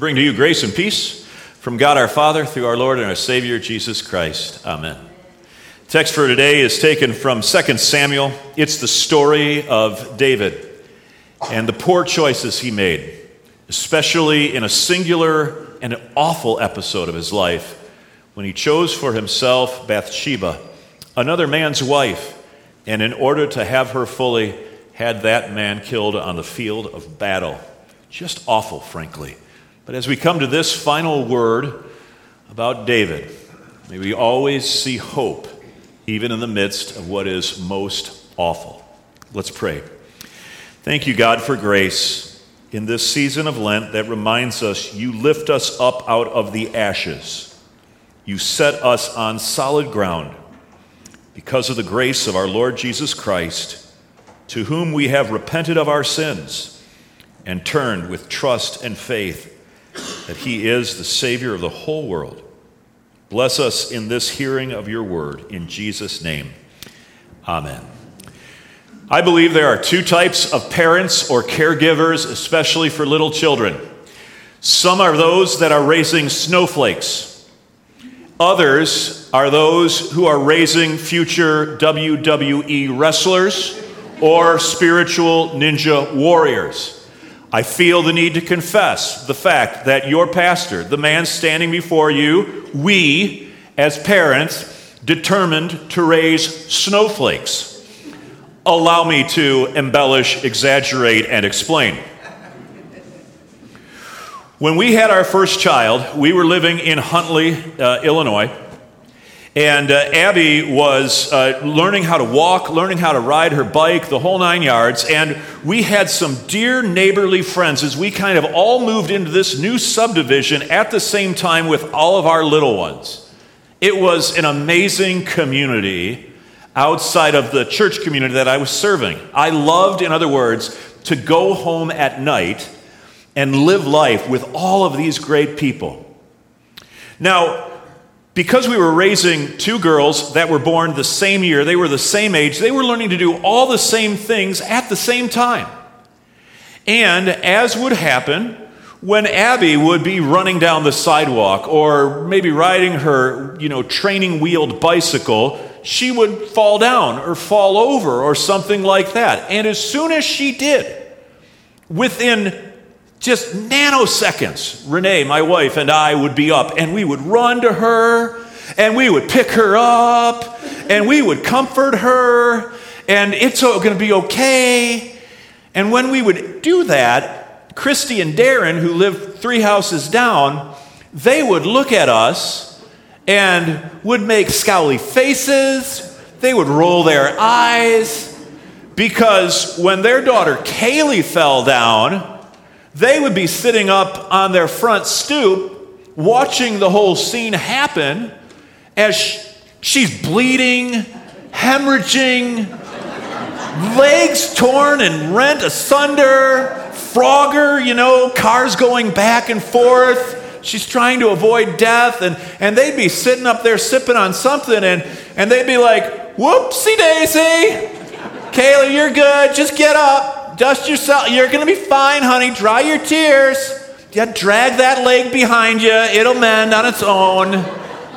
bring to you grace and peace from God our Father through our Lord and our Savior Jesus Christ. Amen. Text for today is taken from 2 Samuel. It's the story of David and the poor choices he made, especially in a singular and awful episode of his life when he chose for himself Bathsheba, another man's wife, and in order to have her fully, had that man killed on the field of battle. Just awful, frankly. But as we come to this final word about David, may we always see hope, even in the midst of what is most awful. Let's pray. Thank you, God, for grace in this season of Lent that reminds us you lift us up out of the ashes. You set us on solid ground because of the grace of our Lord Jesus Christ, to whom we have repented of our sins and turned with trust and faith that He is the Savior of the whole world. Bless us in this hearing of your word. In Jesus' name, amen. I believe there are two types of parents or caregivers, especially for little children. Some are those that are raising snowflakes. Others are those who are raising future WWE wrestlers or spiritual ninja warriors. I feel the need to confess the fact that your pastor, the man standing before you, we, as parents, determined to raise snowflakes. Allow me to embellish, exaggerate, and explain. When we had our first child, we were living in Huntley, uh, Illinois. And uh, Abby was uh, learning how to walk, learning how to ride her bike, the whole nine yards. And we had some dear neighborly friends as we kind of all moved into this new subdivision at the same time with all of our little ones. It was an amazing community outside of the church community that I was serving. I loved, in other words, to go home at night and live life with all of these great people. Now, because we were raising two girls that were born the same year, they were the same age, they were learning to do all the same things at the same time. And as would happen, when Abby would be running down the sidewalk or maybe riding her, you know, training wheeled bicycle, she would fall down or fall over or something like that. And as soon as she did, within just nanoseconds, Renee, my wife, and I would be up and we would run to her and we would pick her up and we would comfort her and it's going to be okay. And when we would do that, Christy and Darren, who lived three houses down, they would look at us and would make scowly faces. They would roll their eyes because when their daughter Kaylee fell down, they would be sitting up on their front stoop watching the whole scene happen as she's bleeding, hemorrhaging, legs torn and rent asunder, Frogger, you know, cars going back and forth. She's trying to avoid death, and, and they'd be sitting up there sipping on something, and, and they'd be like, Whoopsie daisy! Kayla, you're good, just get up. Dust yourself. You're going to be fine, honey. Dry your tears. Yeah, drag that leg behind you. It'll mend on its own.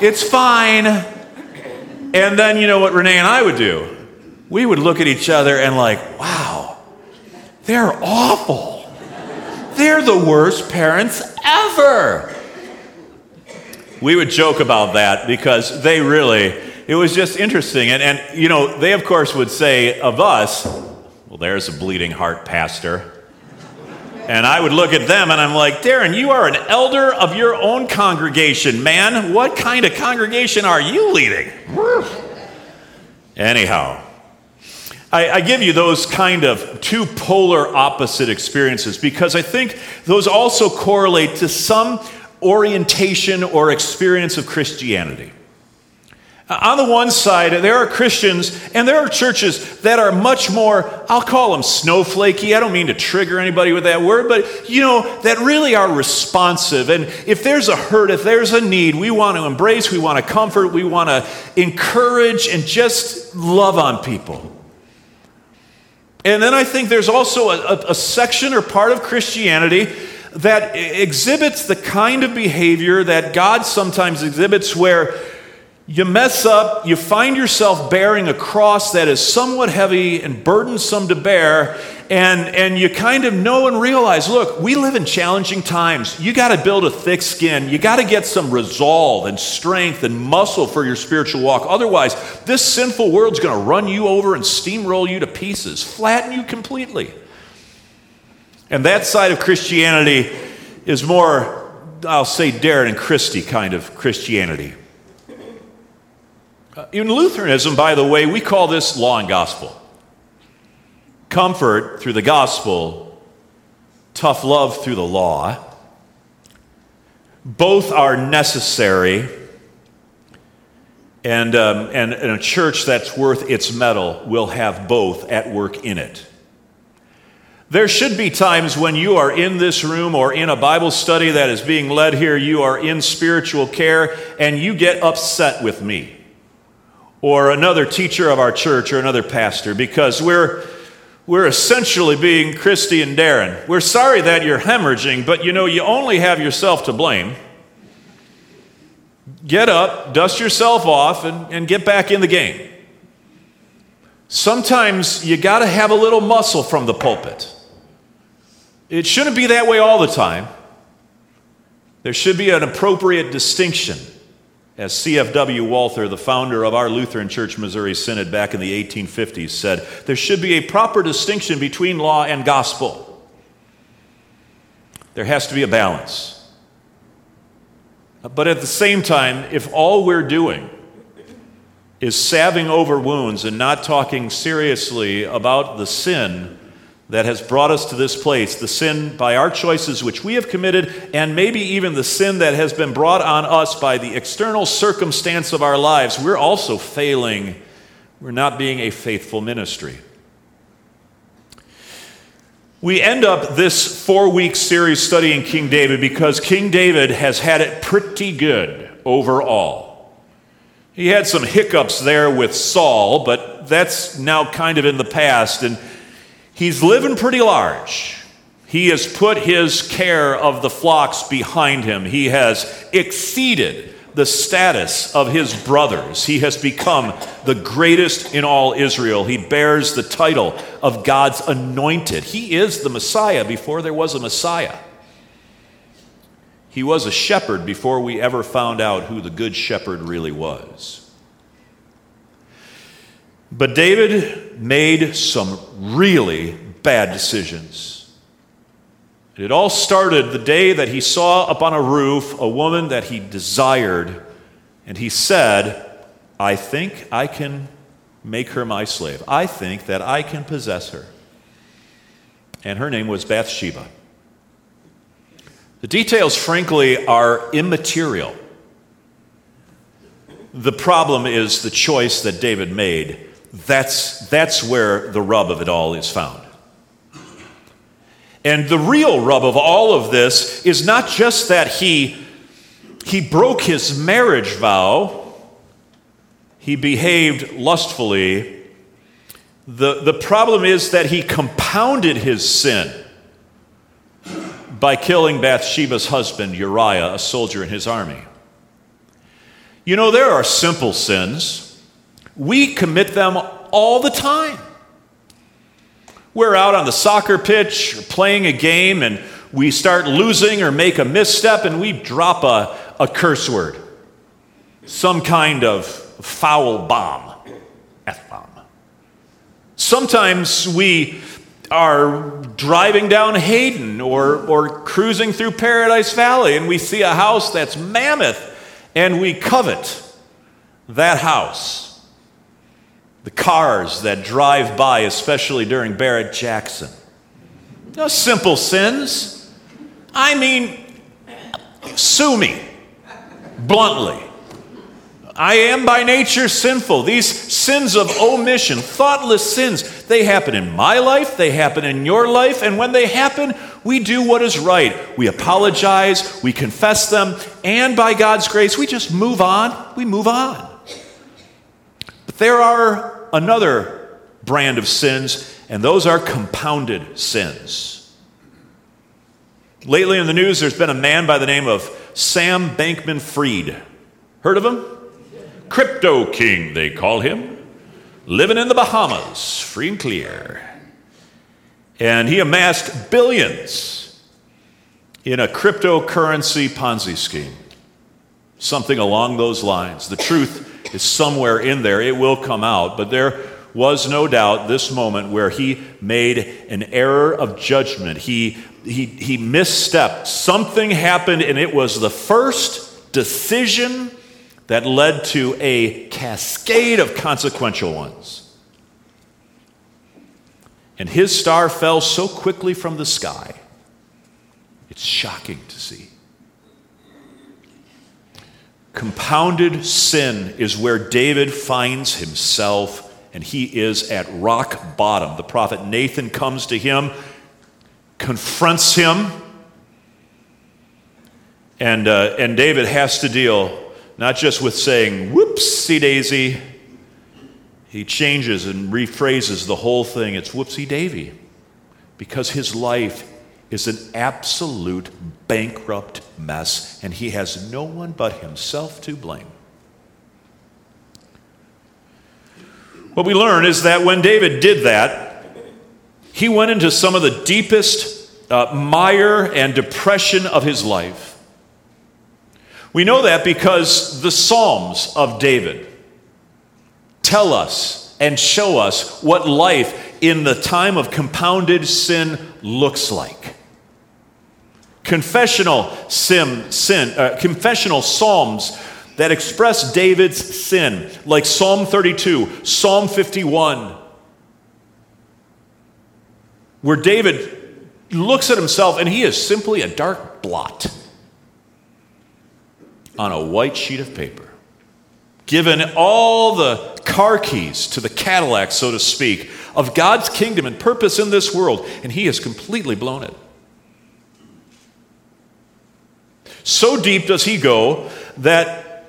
It's fine. And then you know what Renee and I would do? We would look at each other and, like, wow, they're awful. They're the worst parents ever. We would joke about that because they really, it was just interesting. And, and, you know, they, of course, would say of us, well, there's a bleeding heart pastor. And I would look at them and I'm like, Darren, you are an elder of your own congregation, man. What kind of congregation are you leading? Anyhow, I, I, give you those kind of two polar opposite experiences because I think those also correlate to some orientation or experience of Christianity. On the one side, there are Christians and there are churches that are much more, I'll call them snowflakey. I don't mean to trigger anybody with that word, but you know, that really are responsive. And if there's a hurt, if there's a need, we want to embrace, we want to comfort, we want to encourage and just love on people. And then I think there's also a, a, a section or part of Christianity that exhibits the kind of behavior that God sometimes exhibits where you mess up, you find yourself bearing a cross that is somewhat heavy and burdensome to bear, and, and you kind of know and realize look, we live in challenging times. You got to build a thick skin. You got to get some resolve and strength and muscle for your spiritual walk. Otherwise, this sinful world's going to run you over and steamroll you to pieces, flatten you completely. And that side of Christianity is more, I'll say, Darren and Christy kind of Christianity. Uh, in Lutheranism, by the way, we call this law and gospel. Comfort through the gospel, tough love through the law. Both are necessary, and, um, and, and a church that's worth its mettle will have both at work in it. There should be times when you are in this room or in a Bible study that is being led here, you are in spiritual care, and you get upset with me or another teacher of our church or another pastor because we're we're essentially being Christy and Darren. We're sorry that you're hemorrhaging, but you know, you only have yourself to blame. Get up, dust yourself off, and, and get back in the game. Sometimes you got to have a little muscle from the pulpit. It shouldn't be that way all the time. There should be an appropriate distinction as C.F.W. Walther, the founder of our Lutheran Church Missouri Synod back in the 1850s, said, there should be a proper distinction between law and gospel. There has to be a balance. But at the same time, if all we're doing is salving over wounds and not talking seriously about the sin that has brought us to this place, the sin by our choices which we have committed, and maybe even the sin that has been brought on us by the external circumstance of our lives, we're also failing. We're not being a faithful ministry. We end up this four week series studying King David because King David has had it pretty good overall. He had some hiccups there with Saul, but that's now kind of in the past. And He's living pretty large. He has put his care of the flocks behind him. He has exceeded the status of his brothers. He has become the greatest in all Israel. He bears the title of God's anointed. He is the Messiah before there was a Messiah. He was a shepherd before we ever found out who the good shepherd really was. But David made some really bad decisions. It all started the day that he saw up on a roof a woman that he desired, and he said, I think I can make her my slave. I think that I can possess her. And her name was Bathsheba. The details, frankly, are immaterial. The problem is the choice that David made that's, that's where the rub of it all is found. And the real rub of all of this is not just that he, he broke his marriage vow, he behaved lustfully. The, the problem is that he compounded his sin by killing Bathsheba's husband, Uriah, a soldier in his army. You know, there are simple sins we commit them all the time. We're out on the soccer pitch or playing a game and we start losing or make a misstep and we drop a, a curse word, some kind of foul bomb, F bomb. Sometimes we are driving down Hayden or, or cruising through Paradise Valley and we see a house that's mammoth and we covet that house the cars that drive by, especially during Barrett Jackson. No simple sins. I mean, sue me bluntly. I am by nature sinful. These sins of omission, thoughtless sins, they happen in my life, they happen in your life, and when they happen, we do what is right. We apologize, we confess them, and by God's grace, we just move on. We move on. But there are another brand of sins, and those are compounded sins. Lately in the news, there's been a man by the name of Sam Bankman Fried. Heard of him? Crypto King, they call him. Living in the Bahamas, free and clear. And he amassed billions in a cryptocurrency Ponzi scheme. Something along those lines. The truth is somewhere in there. It will come out. But there was no doubt this moment where he made an error of judgment. He he, he misstepped. Something happened, and it was the first decision that led to a cascade of consequential ones. And his star fell so quickly from the sky, it's shocking to see. Compounded sin is where David finds himself, and he is at rock bottom. The prophet Nathan comes to him confronts him. And, uh, and David has to deal not just with saying, whoopsie daisy, he changes and rephrases the whole thing. It's whoopsie davy, because his life is an absolute bankrupt mess, and he has no one but himself to blame. What we learn is that when David did that, he went into some of the deepest uh, mire and depression of his life. We know that because the Psalms of David tell us and show us what life in the time of compounded sin looks like. Confessional sin, sin uh, confessional psalms that express David's sin, like Psalm 32, Psalm 51, where David looks at himself and he is simply a dark blot on a white sheet of paper. Given all the car keys to the Cadillac, so to speak, of God's kingdom and purpose in this world, and he has completely blown it. So deep does he go that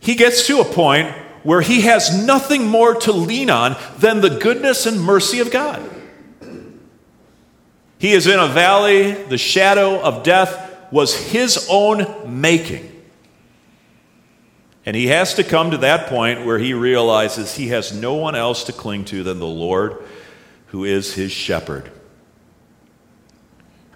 he gets to a point where he has nothing more to lean on than the goodness and mercy of God. He is in a valley, the shadow of death was his own making. And he has to come to that point where he realizes he has no one else to cling to than the Lord, who is his shepherd.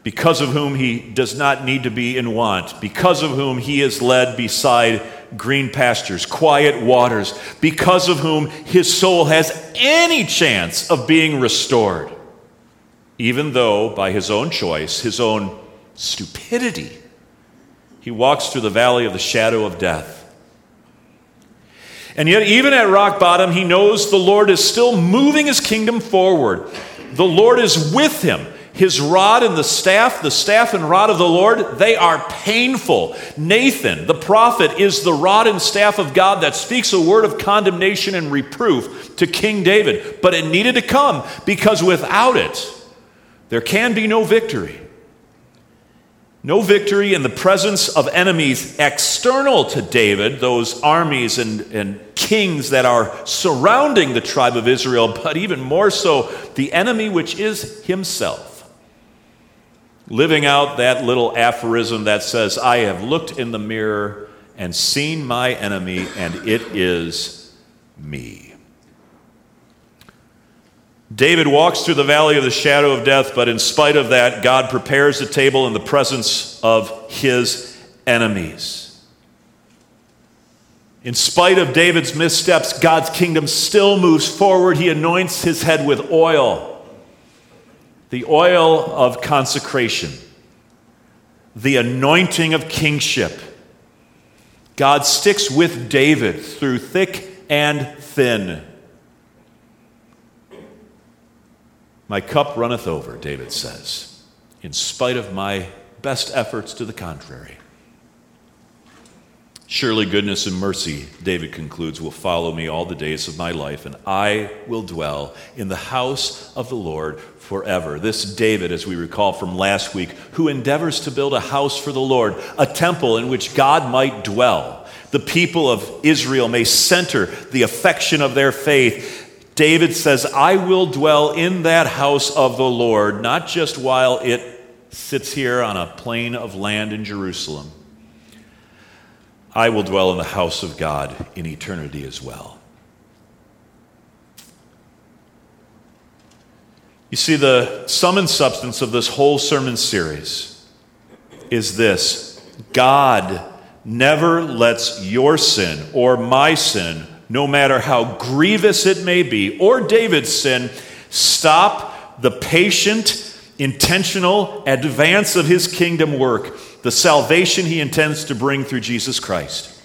Because of whom he does not need to be in want, because of whom he is led beside green pastures, quiet waters, because of whom his soul has any chance of being restored even though by his own choice, his own stupidity, he walks through the valley of the shadow of death. And yet, even at rock bottom, he knows the Lord is still moving his kingdom forward. The Lord is with him. His rod and the staff, the staff and rod of the Lord, they are painful. Nathan, the prophet, is the rod and staff of God that speaks a word of condemnation and reproof to King David. But it needed to come because without it, there can be no victory. No victory in the presence of enemies external to David, those armies and, and kings that are surrounding the tribe of Israel, but even more so, the enemy which is himself. Living out that little aphorism that says, I have looked in the mirror and seen my enemy, and it is me. David walks through the valley of the shadow of death, but in spite of that, God prepares a table in the presence of his enemies. In spite of David's missteps, God's kingdom still moves forward. He anoints his head with oil, the oil of consecration, the anointing of kingship. God sticks with David through thick and thin. My cup runneth over, David says, in spite of my best efforts to the contrary. Surely goodness and mercy, David concludes, will follow me all the days of my life, and I will dwell in the house of the Lord forever. This David, as we recall from last week, who endeavors to build a house for the Lord, a temple in which God might dwell. The people of Israel may center the affection of their faith David says, I will dwell in that house of the Lord, not just while it sits here on a plain of land in Jerusalem. I will dwell in the house of God in eternity as well. You see, the sum and substance of this whole sermon series is this God never lets your sin or my sin, no matter how grievous it may be, or David's sin, stop the patient, intentional advance of his kingdom work, the salvation he intends to bring through Jesus Christ.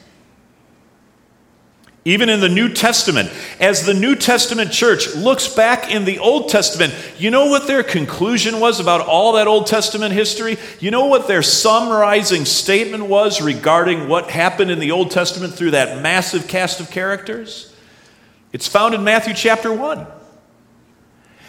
Even in the New Testament, as the New Testament church looks back in the Old Testament, you know what their conclusion was about all that Old Testament history? You know what their summarizing statement was regarding what happened in the Old Testament through that massive cast of characters? It's found in Matthew chapter 1.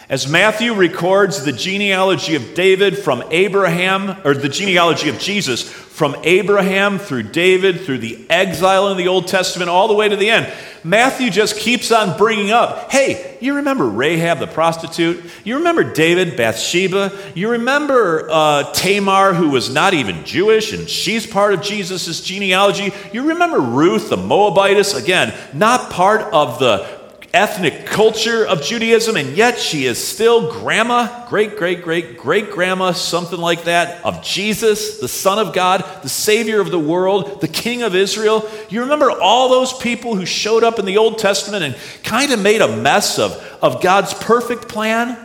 As Matthew records the genealogy of David from Abraham, or the genealogy of Jesus from Abraham through David, through the exile in the Old Testament, all the way to the end, Matthew just keeps on bringing up hey, you remember Rahab the prostitute? You remember David, Bathsheba? You remember uh, Tamar, who was not even Jewish, and she's part of Jesus' genealogy? You remember Ruth the Moabitess? Again, not part of the ethnic culture of Judaism, and yet she is still grandma, great, great, great, great grandma, something like that, of Jesus, the Son of God, the Savior of the world, the King of Israel. You remember all those people who showed up in the Old Testament and kind of made a mess of, of God's perfect plan?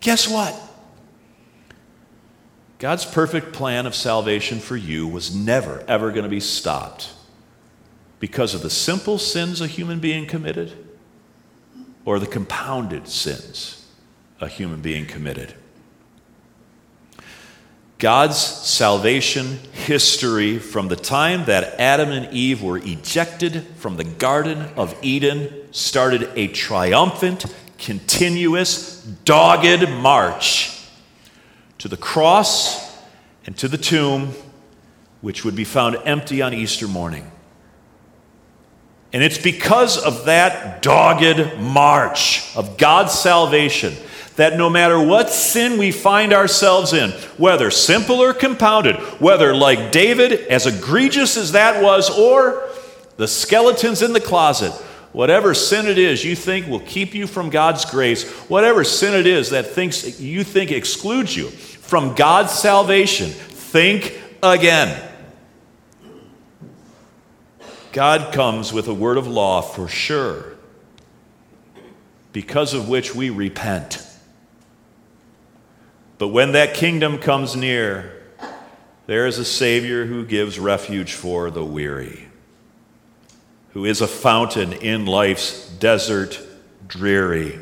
Guess what? God's perfect plan of salvation for you was never, ever going to be stopped because of the simple sins a human being committed or the compounded sins a human being committed. God's salvation history from the time that Adam and Eve were ejected from the Garden of Eden started a triumphant, continuous, dogged march to the cross and to the tomb, which would be found empty on Easter morning. And it's because of that dogged march of God's salvation that no matter what sin we find ourselves in, whether simple or compounded, whether like David, as egregious as that was, or the skeletons in the closet, whatever sin it is you think will keep you from God's grace, whatever sin it is that thinks you think excludes you from God's salvation, think again. God comes with a word of law for sure, because of which we repent. But when that kingdom comes near, there is a Savior who gives refuge for the weary, who is a fountain in life's desert dreary.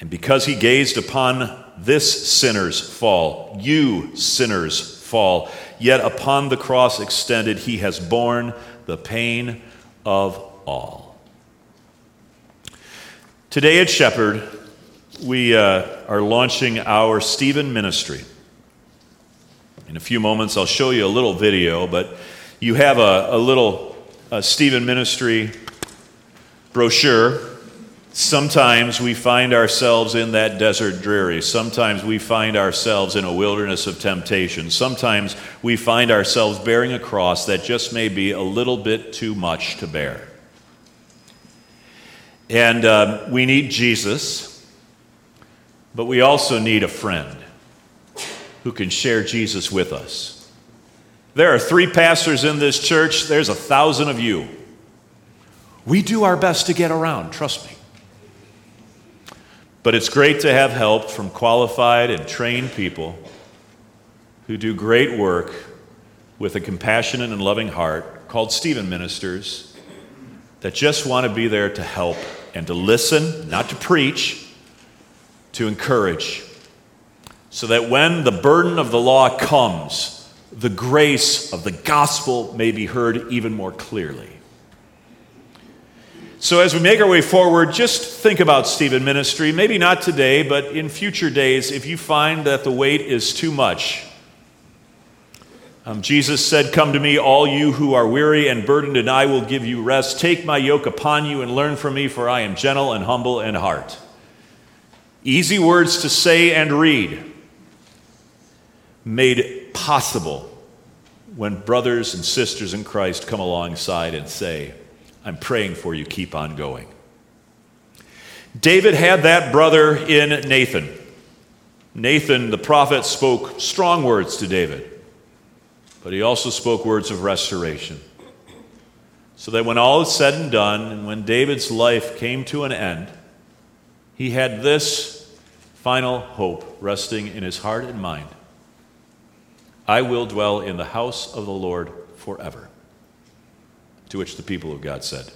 And because he gazed upon this sinner's fall, you sinners fall, yet upon the cross extended, he has borne the pain of all. Today at Shepherd, we uh, are launching our Stephen ministry. In a few moments, I'll show you a little video, but you have a, a little uh, Stephen ministry brochure Sometimes we find ourselves in that desert dreary. Sometimes we find ourselves in a wilderness of temptation. Sometimes we find ourselves bearing a cross that just may be a little bit too much to bear. And uh, we need Jesus, but we also need a friend who can share Jesus with us. There are three pastors in this church, there's a thousand of you. We do our best to get around, trust me. But it's great to have help from qualified and trained people who do great work with a compassionate and loving heart called Stephen Ministers that just want to be there to help and to listen, not to preach, to encourage, so that when the burden of the law comes, the grace of the gospel may be heard even more clearly. So, as we make our way forward, just think about Stephen Ministry. Maybe not today, but in future days, if you find that the weight is too much. Um, Jesus said, Come to me, all you who are weary and burdened, and I will give you rest. Take my yoke upon you and learn from me, for I am gentle and humble in heart. Easy words to say and read, made possible when brothers and sisters in Christ come alongside and say, I'm praying for you, keep on going. David had that brother in Nathan. Nathan, the prophet, spoke strong words to David, but he also spoke words of restoration. So that when all is said and done, and when David's life came to an end, he had this final hope resting in his heart and mind I will dwell in the house of the Lord forever. To which the people of God said,